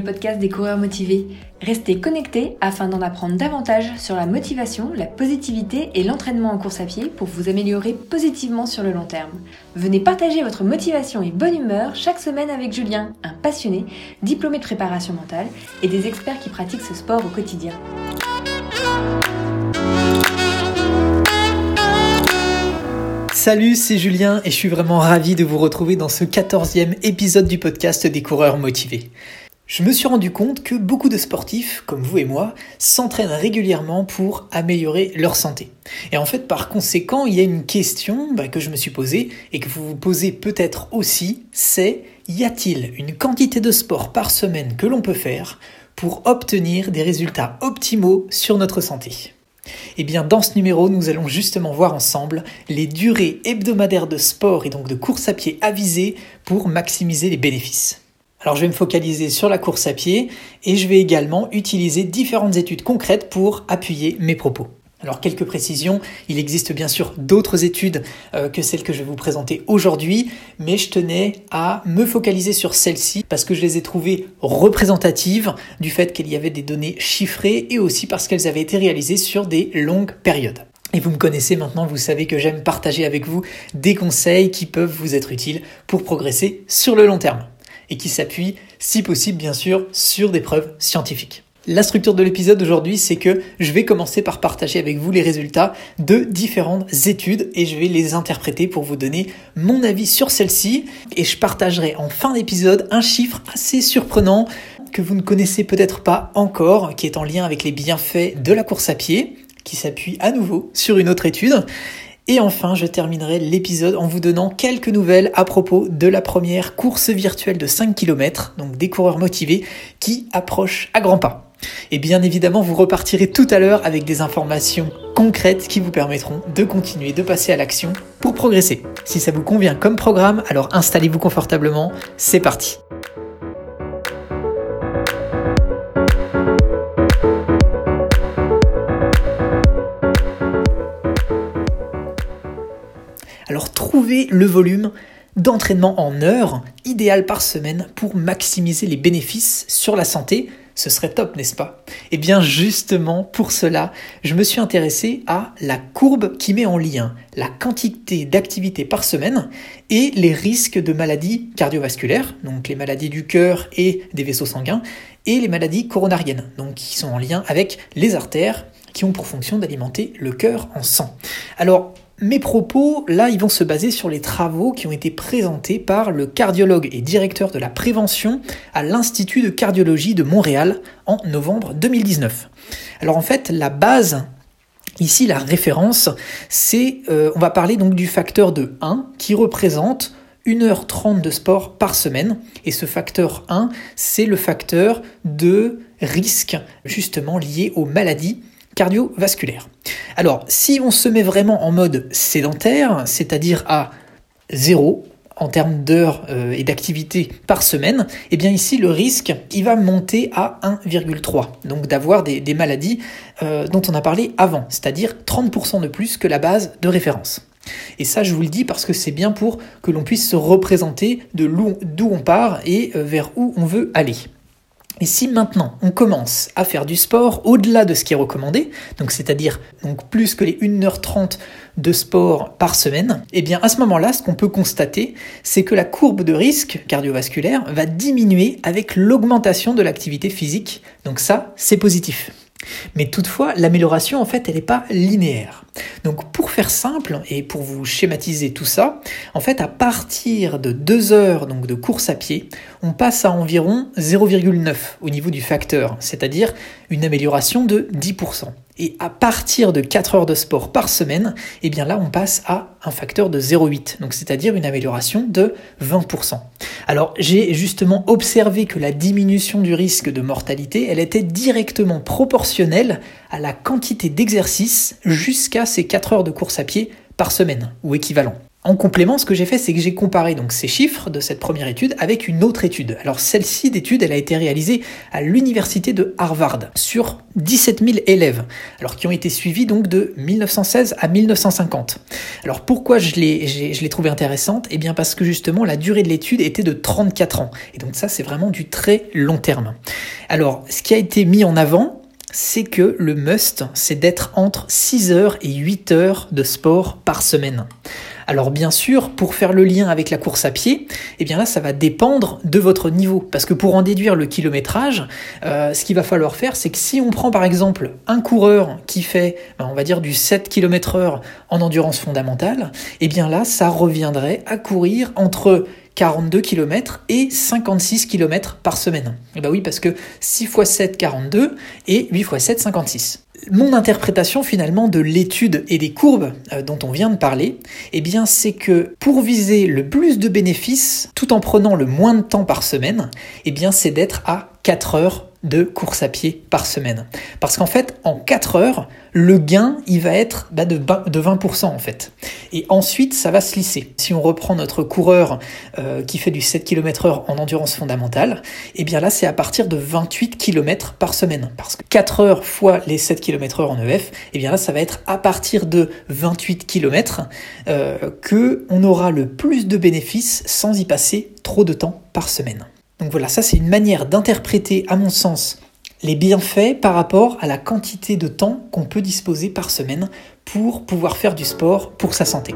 podcast des coureurs motivés. Restez connectés afin d'en apprendre davantage sur la motivation, la positivité et l'entraînement en course à pied pour vous améliorer positivement sur le long terme. Venez partager votre motivation et bonne humeur chaque semaine avec Julien, un passionné, diplômé de préparation mentale et des experts qui pratiquent ce sport au quotidien. Salut, c'est Julien et je suis vraiment ravi de vous retrouver dans ce 14e épisode du podcast des coureurs motivés. Je me suis rendu compte que beaucoup de sportifs, comme vous et moi, s'entraînent régulièrement pour améliorer leur santé. Et en fait, par conséquent, il y a une question bah, que je me suis posée et que vous vous posez peut-être aussi, c'est y a-t-il une quantité de sport par semaine que l'on peut faire pour obtenir des résultats optimaux sur notre santé? Et eh bien, dans ce numéro, nous allons justement voir ensemble les durées hebdomadaires de sport et donc de course à pied avisées pour maximiser les bénéfices. Alors, je vais me focaliser sur la course à pied et je vais également utiliser différentes études concrètes pour appuyer mes propos. Alors quelques précisions, il existe bien sûr d'autres études euh, que celles que je vais vous présenter aujourd'hui, mais je tenais à me focaliser sur celles-ci parce que je les ai trouvées représentatives du fait qu'il y avait des données chiffrées et aussi parce qu'elles avaient été réalisées sur des longues périodes. Et vous me connaissez maintenant, vous savez que j'aime partager avec vous des conseils qui peuvent vous être utiles pour progresser sur le long terme et qui s'appuient, si possible bien sûr, sur des preuves scientifiques. La structure de l'épisode d'aujourd'hui, c'est que je vais commencer par partager avec vous les résultats de différentes études et je vais les interpréter pour vous donner mon avis sur celles-ci. Et je partagerai en fin d'épisode un chiffre assez surprenant que vous ne connaissez peut-être pas encore, qui est en lien avec les bienfaits de la course à pied, qui s'appuie à nouveau sur une autre étude. Et enfin, je terminerai l'épisode en vous donnant quelques nouvelles à propos de la première course virtuelle de 5 km, donc des coureurs motivés qui approchent à grands pas. Et bien évidemment, vous repartirez tout à l'heure avec des informations concrètes qui vous permettront de continuer de passer à l'action pour progresser. Si ça vous convient comme programme, alors installez-vous confortablement, c'est parti. Alors trouvez le volume d'entraînement en heures idéal par semaine pour maximiser les bénéfices sur la santé ce serait top, n'est-ce pas? Eh bien justement, pour cela, je me suis intéressé à la courbe qui met en lien la quantité d'activité par semaine et les risques de maladies cardiovasculaires, donc les maladies du cœur et des vaisseaux sanguins, et les maladies coronariennes, donc qui sont en lien avec les artères qui ont pour fonction d'alimenter le cœur en sang. Alors, mes propos, là, ils vont se baser sur les travaux qui ont été présentés par le cardiologue et directeur de la prévention à l'Institut de cardiologie de Montréal en novembre 2019. Alors en fait, la base Ici, la référence, c'est, euh, on va parler donc du facteur de 1 qui représente 1h30 de sport par semaine. Et ce facteur 1, c'est le facteur de risque justement lié aux maladies cardiovasculaire. Alors, si on se met vraiment en mode sédentaire, c'est-à-dire à zéro en termes d'heures euh, et d'activité par semaine, eh bien ici le risque il va monter à 1,3, donc d'avoir des, maladies euh, dont on a parlé avant, c'est-à-dire 30% de plus que la base de référence. Et ça, je vous le dis parce que c'est bien pour que l'on puisse se représenter de d'où on part et euh, vers où on veut aller. Et si maintenant on commence à faire du sport au-delà de ce qui est recommandé, donc c'est-à-dire donc plus que les 1h30 de sport par semaine, eh bien à ce moment-là, ce qu'on peut constater, c'est que la courbe de risque cardiovasculaire va diminuer avec l'augmentation de l'activité physique. Donc ça, c'est positif. Mais toutefois, l'amélioration, en fait, elle n'est pas linéaire. Donc, pour faire simple et pour vous schématiser tout ça, en fait, à partir de 2 heures donc, de course à pied, on passe à environ 0,9 au niveau du facteur, c'est-à-dire une amélioration de 10%. Et à partir de 4 heures de sport par semaine, eh bien là, on passe à un facteur de 0,8, donc c'est-à-dire une amélioration de 20%. Alors, j'ai justement observé que la diminution du risque de mortalité, elle était directement proportionnelle à la quantité d'exercice jusqu'à ces 4 heures de course à pied par semaine, ou équivalent. En complément, ce que j'ai fait, c'est que j'ai comparé donc ces chiffres de cette première étude avec une autre étude. Alors celle-ci d'étude, elle a été réalisée à l'université de Harvard sur 17 000 élèves, alors qui ont été suivis donc de 1916 à 1950. Alors pourquoi je l'ai je l'ai trouvé intéressante? Eh bien parce que justement la durée de l'étude était de 34 ans. Et donc ça c'est vraiment du très long terme. Alors ce qui a été mis en avant, c'est que le must, c'est d'être entre 6 heures et 8 heures de sport par semaine. Alors bien sûr, pour faire le lien avec la course à pied, eh bien là, ça va dépendre de votre niveau. Parce que pour en déduire le kilométrage, euh, ce qu'il va falloir faire, c'est que si on prend par exemple un coureur qui fait, ben, on va dire, du 7 km heure en endurance fondamentale, eh bien là, ça reviendrait à courir entre 42 km et 56 km par semaine. Et eh bah ben oui, parce que 6 x 7, 42 et 8 x 7, 56 mon interprétation finalement de l'étude et des courbes euh, dont on vient de parler, eh bien c'est que pour viser le plus de bénéfices tout en prenant le moins de temps par semaine, eh bien c'est d'être à 4 heures de course à pied par semaine. Parce qu'en fait, en 4 heures, le gain, il va être bah, de, 20% en fait. Et ensuite, ça va se lisser. Si on reprend notre coureur euh, qui fait du 7 km heure en endurance fondamentale, et eh bien là, c'est à partir de 28 km par semaine. Parce que 4 heures fois les 7 km heure en EF, et eh bien là, ça va être à partir de 28 km euh, que on aura le plus de bénéfices sans y passer trop de temps par semaine. Donc voilà, ça c'est une manière d'interpréter, à mon sens, les bienfaits par rapport à la quantité de temps qu'on peut disposer par semaine pour pouvoir faire du sport pour sa santé.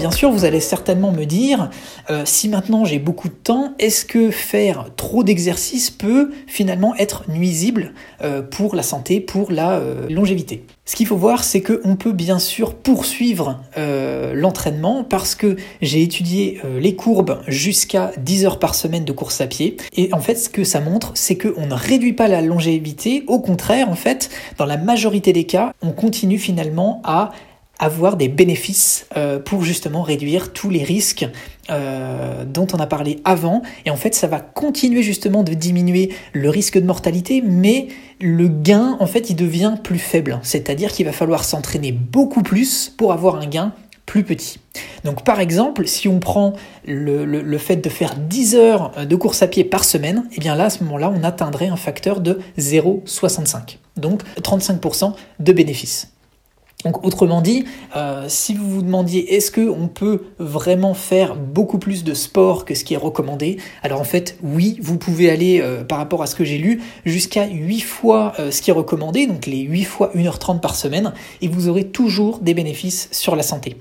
Bien sûr, vous allez certainement me dire, euh, si maintenant j'ai beaucoup de temps, est-ce que faire trop d'exercices peut finalement être nuisible euh, pour la santé, pour la euh, longévité? Ce qu'il faut voir, c'est qu'on peut bien sûr poursuivre l'entraînement parce que j'ai étudié les courbes jusqu'à 10 heures par semaine de course à pied. Et en fait, ce que ça montre, c'est qu'on ne réduit pas la longévité. Au contraire, en fait, dans la majorité des cas, on continue finalement à avoir des bénéfices euh, pour justement réduire tous les risques euh, dont on a parlé avant. Et en fait, ça va continuer justement de diminuer le risque de mortalité, mais le gain, en fait, il devient plus faible. C'est-à-dire qu'il va falloir s'entraîner beaucoup plus pour avoir un gain plus petit. Donc par exemple, si on prend le, fait de faire 10 heures de course à pied par semaine, et eh bien là, à ce moment-là, on atteindrait un facteur de 0,65. Donc 35% de bénéfices. Donc autrement dit, euh, si vous vous demandiez est-ce qu'on peut vraiment faire beaucoup plus de sport que ce qui est recommandé, alors en fait oui, vous pouvez aller euh, par rapport à ce que j'ai lu jusqu'à 8 fois euh, ce qui est recommandé, donc les 8 fois 1h30 par semaine, et vous aurez toujours des bénéfices sur la santé.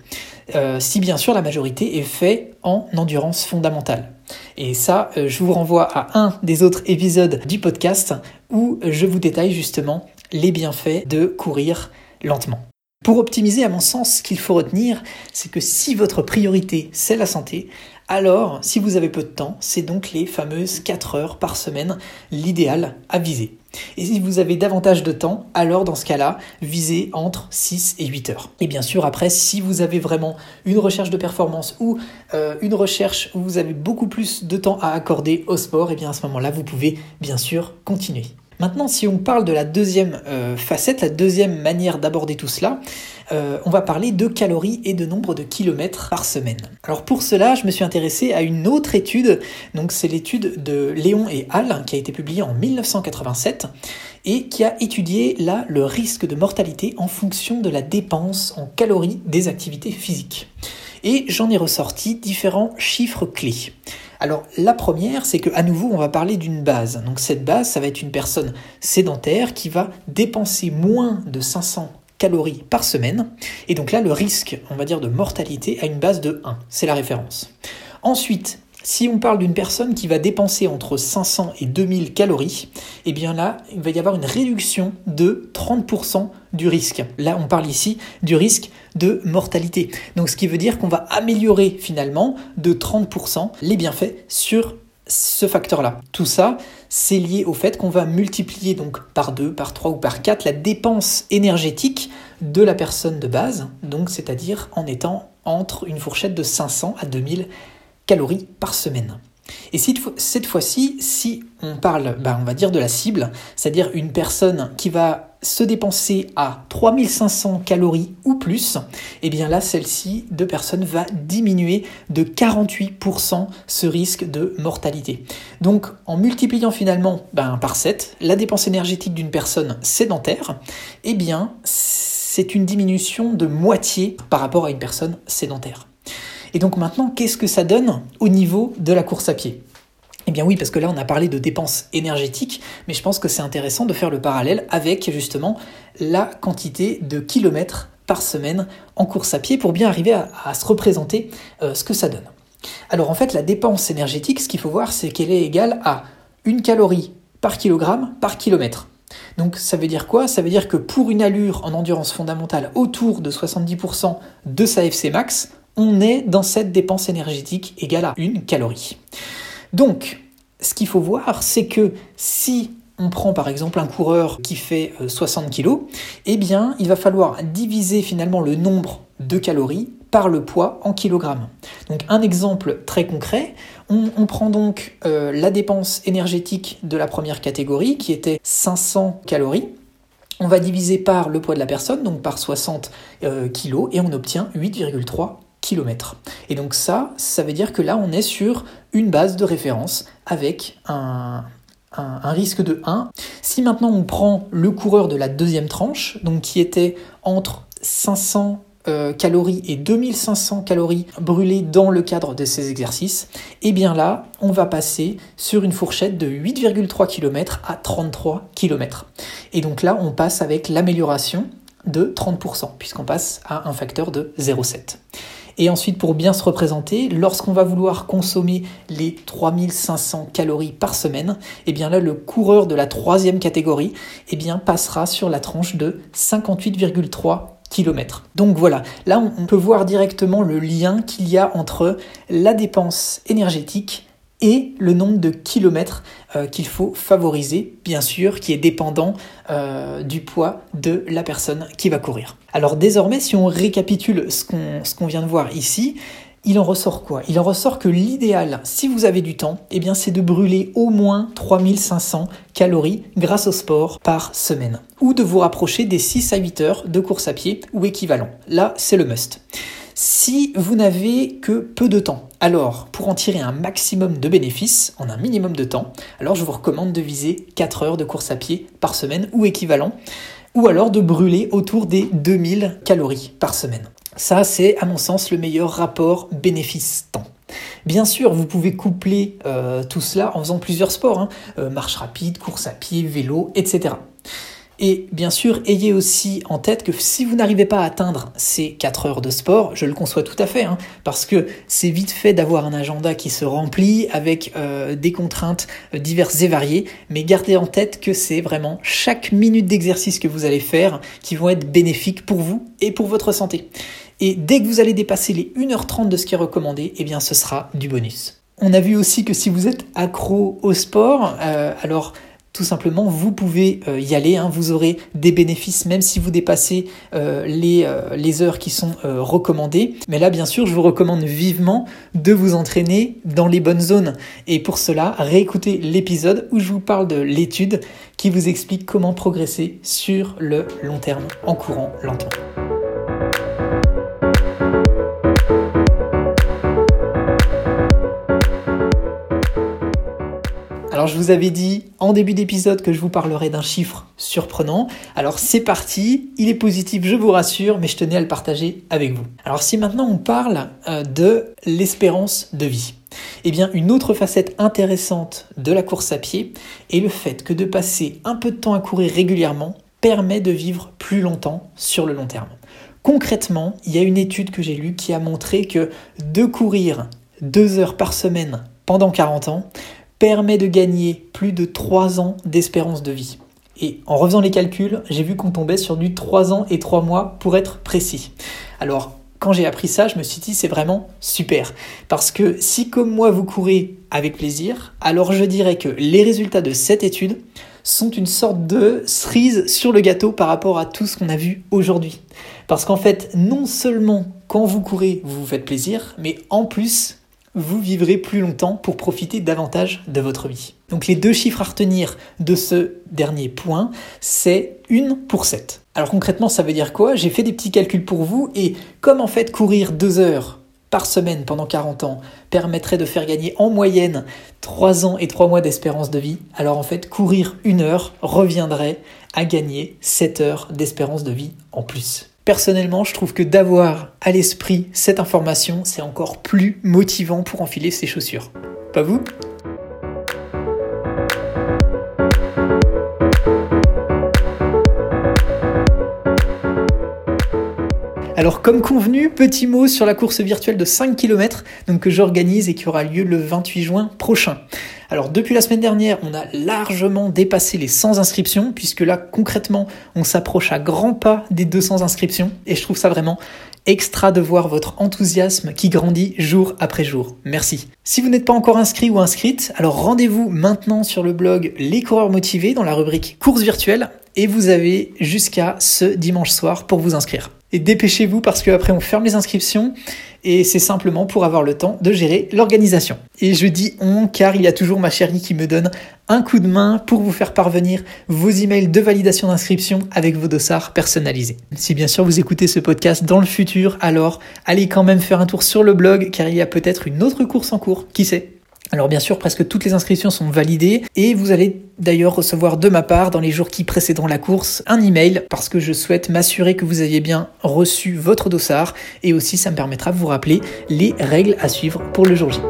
si bien sûr la majorité est fait en endurance fondamentale. Et ça, je vous renvoie à un des autres épisodes du podcast où je vous détaille justement les bienfaits de courir lentement. Pour optimiser, à mon sens, ce qu'il faut retenir, c'est que si votre priorité, c'est la santé, alors, si vous avez peu de temps, c'est donc les fameuses 4 heures par semaine l'idéal à viser. Et si vous avez davantage de temps, alors dans ce cas-là, visez entre 6 et 8 heures. Et bien sûr, après, si vous avez vraiment une recherche de performance ou euh, une recherche où vous avez beaucoup plus de temps à accorder au sport, et bien à ce moment-là, vous pouvez bien sûr continuer. Maintenant, si on parle de la deuxième euh, facette, la deuxième manière d'aborder tout cela, euh, on va parler de calories et de nombre de kilomètres par semaine. Alors pour cela, je me suis intéressé à une autre étude, donc c'est l'étude de Léon et Hall, qui a été publiée en 1987 et qui a étudié là le risque de mortalité en fonction de la dépense en calories des activités physiques. Et j'en ai ressorti différents chiffres clés. Alors la première, c'est que à nouveau, on va parler d'une base. Donc cette base, ça va être une personne sédentaire qui va dépenser moins de 500 calories par semaine. Et donc là, le risque, on va dire, de mortalité a une base de 1. C'est la référence. Ensuite, si on parle d'une personne qui va dépenser entre 500 et 2000 calories, eh bien là, il va y avoir une réduction de 30% du risque. Là, on parle ici du risque de mortalité. Donc ce qui veut dire qu'on va améliorer finalement de 30% les bienfaits sur ce facteur-là. Tout ça, c'est lié au fait qu'on va multiplier donc par 2, par 3 ou par 4 la dépense énergétique de la personne de base, donc c'est-à-dire en étant entre une fourchette de 500 à 2000 calories par semaine. Et cette fois-ci, si on parle, bah, va dire de la cible, c'est-à-dire une personne qui va se dépenser à 3500 calories ou plus, et eh bien là, celle-ci de personne va diminuer de 48% ce risque de mortalité. Donc, en multipliant finalement ben, par 7 la dépense énergétique d'une personne sédentaire, eh bien, c'est une diminution de moitié par rapport à une personne sédentaire. Et donc maintenant, qu'est-ce que ça donne au niveau de la course à pied? Eh bien oui, parce que là on a parlé de dépenses énergétiques, mais je pense que c'est intéressant de faire le parallèle avec justement la quantité de kilomètres par semaine en course à pied pour bien arriver à, se représenter euh, ce que ça donne. Alors en fait, la dépense énergétique, ce qu'il faut voir, c'est qu'elle est égale à une calorie par kilogramme par kilomètre. Donc ça veut dire quoi? Ça veut dire que pour une allure en endurance fondamentale autour de 70% de sa FC max, on est dans cette dépense énergétique égale à une calorie. Donc, ce qu'il faut voir, c'est que si on prend par exemple un coureur qui fait 60 euh, kg, eh bien, il va falloir diviser finalement le nombre de calories par le poids en kilogrammes. Donc un exemple très concret, on, prend donc euh, la dépense énergétique de la première catégorie qui était 500 calories. On va diviser par le poids de la personne, donc par 60 euh, kg, et on obtient 8,3 et donc ça, ça veut dire que là, on est sur une base de référence avec un, risque de 1. Si maintenant on prend le coureur de la deuxième tranche, donc qui était entre 500 euh, calories et 2500 calories brûlées dans le cadre de ces exercices, et eh bien là, on va passer sur une fourchette de 8,3 km à 33 km. Et donc là, on passe avec l'amélioration de 30%, puisqu'on passe à un facteur de 0,7. Et ensuite, pour bien se représenter, lorsqu'on va vouloir consommer les 3500 calories par semaine, eh bien là, le coureur de la troisième catégorie eh bien, passera sur la tranche de 58,3 km. Donc voilà, là on peut voir directement le lien qu'il y a entre la dépense énergétique et le nombre de kilomètres euh, qu'il faut favoriser, bien sûr, qui est dépendant euh, du poids de la personne qui va courir. Alors désormais, si on récapitule ce qu'on vient de voir ici, il en ressort quoi? Il en ressort que l'idéal, si vous avez du temps, eh bien c'est de brûler au moins 3500 calories grâce au sport par semaine. Ou de vous rapprocher des 6 à 8 heures de course à pied ou équivalent. Là, c'est le must. Si vous n'avez que peu de temps, alors pour en tirer un maximum de bénéfices en un minimum de temps, alors je vous recommande de viser 4 heures de course à pied par semaine ou équivalent, ou alors de brûler autour des 2000 calories par semaine. Ça, c'est à mon sens le meilleur rapport bénéfice-temps. Bien sûr, vous pouvez coupler euh, tout cela en faisant plusieurs sports, hein. euh, marche rapide, course à pied, vélo, etc. Et bien sûr, ayez aussi en tête que si vous n'arrivez pas à atteindre ces 4 heures de sport, je le conçois tout à fait, hein, parce que c'est vite fait d'avoir un agenda qui se remplit avec euh, des contraintes euh, diverses et variées, mais gardez en tête que c'est vraiment chaque minute d'exercice que vous allez faire qui vont être bénéfiques pour vous et pour votre santé. Et dès que vous allez dépasser les 1h30 de ce qui est recommandé, eh bien ce sera du bonus. On a vu aussi que si vous êtes accro au sport, euh, alors tout simplement, vous pouvez euh, y aller, hein. vous aurez des bénéfices même si vous dépassez euh, les, euh, les, heures qui sont recommandées. Mais là, bien sûr, je vous recommande vivement de vous entraîner dans les bonnes zones. Et pour cela, réécoutez l'épisode où je vous parle de l'étude qui vous explique comment progresser sur le long terme en courant lentement. Alors je vous avais dit en début d'épisode que je vous parlerai d'un chiffre surprenant. Alors c'est parti, il est positif, je vous rassure, mais je tenais à le partager avec vous. Alors si maintenant on parle euh, de l'espérance de vie, eh bien une autre facette intéressante de la course à pied est le fait que de passer un peu de temps à courir régulièrement permet de vivre plus longtemps sur le long terme. Concrètement, il y a une étude que j'ai lue qui a montré que de courir deux heures par semaine pendant 40 ans permet de gagner plus de 3 ans d'espérance de vie. Et en refaisant les calculs, j'ai vu qu'on tombait sur du 3 ans et 3 mois pour être précis. Alors, quand j'ai appris ça, je me suis dit c'est vraiment super. Parce que si comme moi vous courez avec plaisir, alors je dirais que les résultats de cette étude sont une sorte de cerise sur le gâteau par rapport à tout ce qu'on a vu aujourd'hui. Parce qu'en fait, non seulement quand vous courez, vous vous faites plaisir, mais en plus, vous vivrez plus longtemps pour profiter davantage de votre vie. Donc les deux chiffres à retenir de ce dernier point, c'est 1 pour 7. Alors concrètement, ça veut dire quoi? J'ai fait des petits calculs pour vous et comme en fait courir 2 heures par semaine pendant 40 ans permettrait de faire gagner en moyenne 3 ans et 3 mois d'espérance de vie, alors en fait courir une heure reviendrait à gagner 7 heures d'espérance de vie en plus. Personnellement, je trouve que d'avoir à l'esprit cette information, c'est encore plus motivant pour enfiler ses chaussures. Pas vous? Alors comme convenu, petit mot sur la course virtuelle de 5 km donc que j'organise et qui aura lieu le 28 juin prochain. Alors depuis la semaine dernière, on a largement dépassé les 100 inscriptions puisque là concrètement, on s'approche à grands pas des 200 inscriptions et je trouve ça vraiment extra de voir votre enthousiasme qui grandit jour après jour. Merci. Si vous n'êtes pas encore inscrit ou inscrite, alors rendez-vous maintenant sur le blog Les coureurs motivés dans la rubrique course virtuelle et vous avez jusqu'à ce dimanche soir pour vous inscrire. Et dépêchez-vous parce qu'après on ferme les inscriptions et c'est simplement pour avoir le temps de gérer l'organisation. Et je dis on car il y a toujours ma chérie qui me donne un coup de main pour vous faire parvenir vos emails de validation d'inscription avec vos dossards personnalisés. Si bien sûr vous écoutez ce podcast dans le futur, alors allez quand même faire un tour sur le blog car il y a peut-être une autre course en cours, qui sait? Alors bien sûr, presque toutes les inscriptions sont validées et vous allez d'ailleurs recevoir de ma part dans les jours qui précéderont la course un email parce que je souhaite m'assurer que vous ayez bien reçu votre dossard et aussi ça me permettra de vous rappeler les règles à suivre pour le jour J.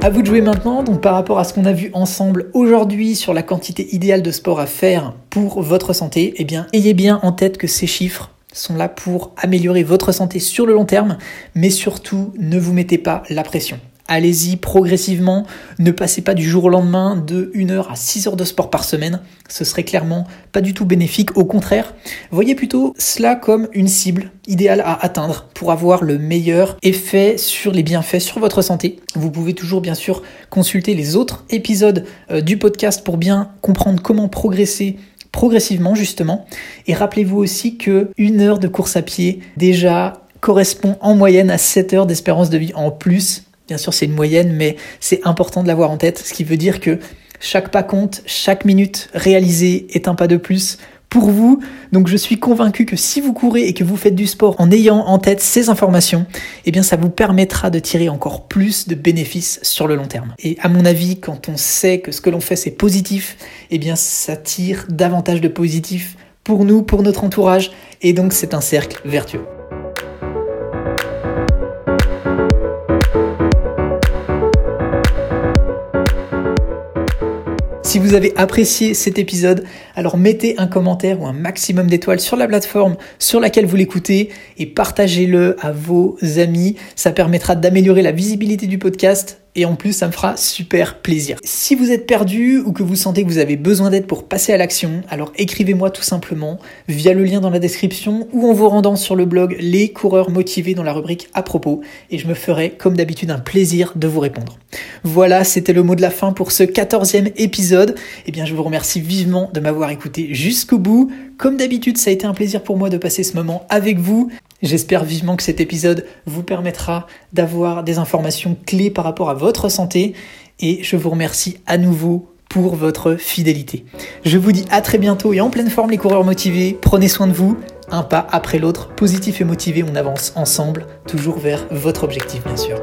À vous de jouer maintenant, donc par rapport à ce qu'on a vu ensemble aujourd'hui sur la quantité idéale de sport à faire pour votre santé, eh bien ayez bien en tête que ces chiffres sont là pour améliorer votre santé sur le long terme, mais surtout ne vous mettez pas la pression. Allez-y progressivement, ne passez pas du jour au lendemain de 1 heure à 6 heures de sport par semaine, ce serait clairement pas du tout bénéfique, au contraire, voyez plutôt cela comme une cible idéale à atteindre pour avoir le meilleur effet sur les bienfaits sur votre santé. Vous pouvez toujours bien sûr consulter les autres épisodes euh, du podcast pour bien comprendre comment progresser progressivement justement. Et rappelez-vous aussi que une heure de course à pied déjà correspond en moyenne à 7 heures d'espérance de vie en plus. Bien sûr, c'est une moyenne, mais c'est important de l'avoir en tête, ce qui veut dire que chaque pas compte, chaque minute réalisée est un pas de plus pour vous. Donc je suis convaincu que si vous courez et que vous faites du sport en ayant en tête ces informations, eh bien ça vous permettra de tirer encore plus de bénéfices sur le long terme. Et à mon avis, quand on sait que ce que l'on fait c'est positif, eh bien ça tire davantage de positif pour nous, pour notre entourage, et donc c'est un cercle vertueux. Si vous avez apprécié cet épisode, alors mettez un commentaire ou un maximum d'étoiles sur la plateforme sur laquelle vous l'écoutez et partagez-le à vos amis. Ça permettra d'améliorer la visibilité du podcast et en plus ça me fera super plaisir. Si vous êtes perdu ou que vous sentez que vous avez besoin d'aide pour passer à l'action, alors écrivez-moi tout simplement via le lien dans la description ou en vous rendant sur le blog Les coureurs motivés dans la rubrique à propos et je me ferai comme d'habitude un plaisir de vous répondre. Voilà, c'était le mot de la fin pour ce 14e épisode. Eh bien je vous remercie vivement de m'avoir écouté jusqu'au bout. Comme d'habitude, ça a été un plaisir pour moi de passer ce moment avec vous. J'espère vivement que cet épisode vous permettra d'avoir des informations clés par rapport à votre santé et je vous remercie à nouveau pour votre fidélité. Je vous dis à très bientôt et en pleine forme les coureurs motivés, prenez soin de vous, un pas après l'autre, positif et motivé, on avance ensemble, toujours vers votre objectif bien sûr.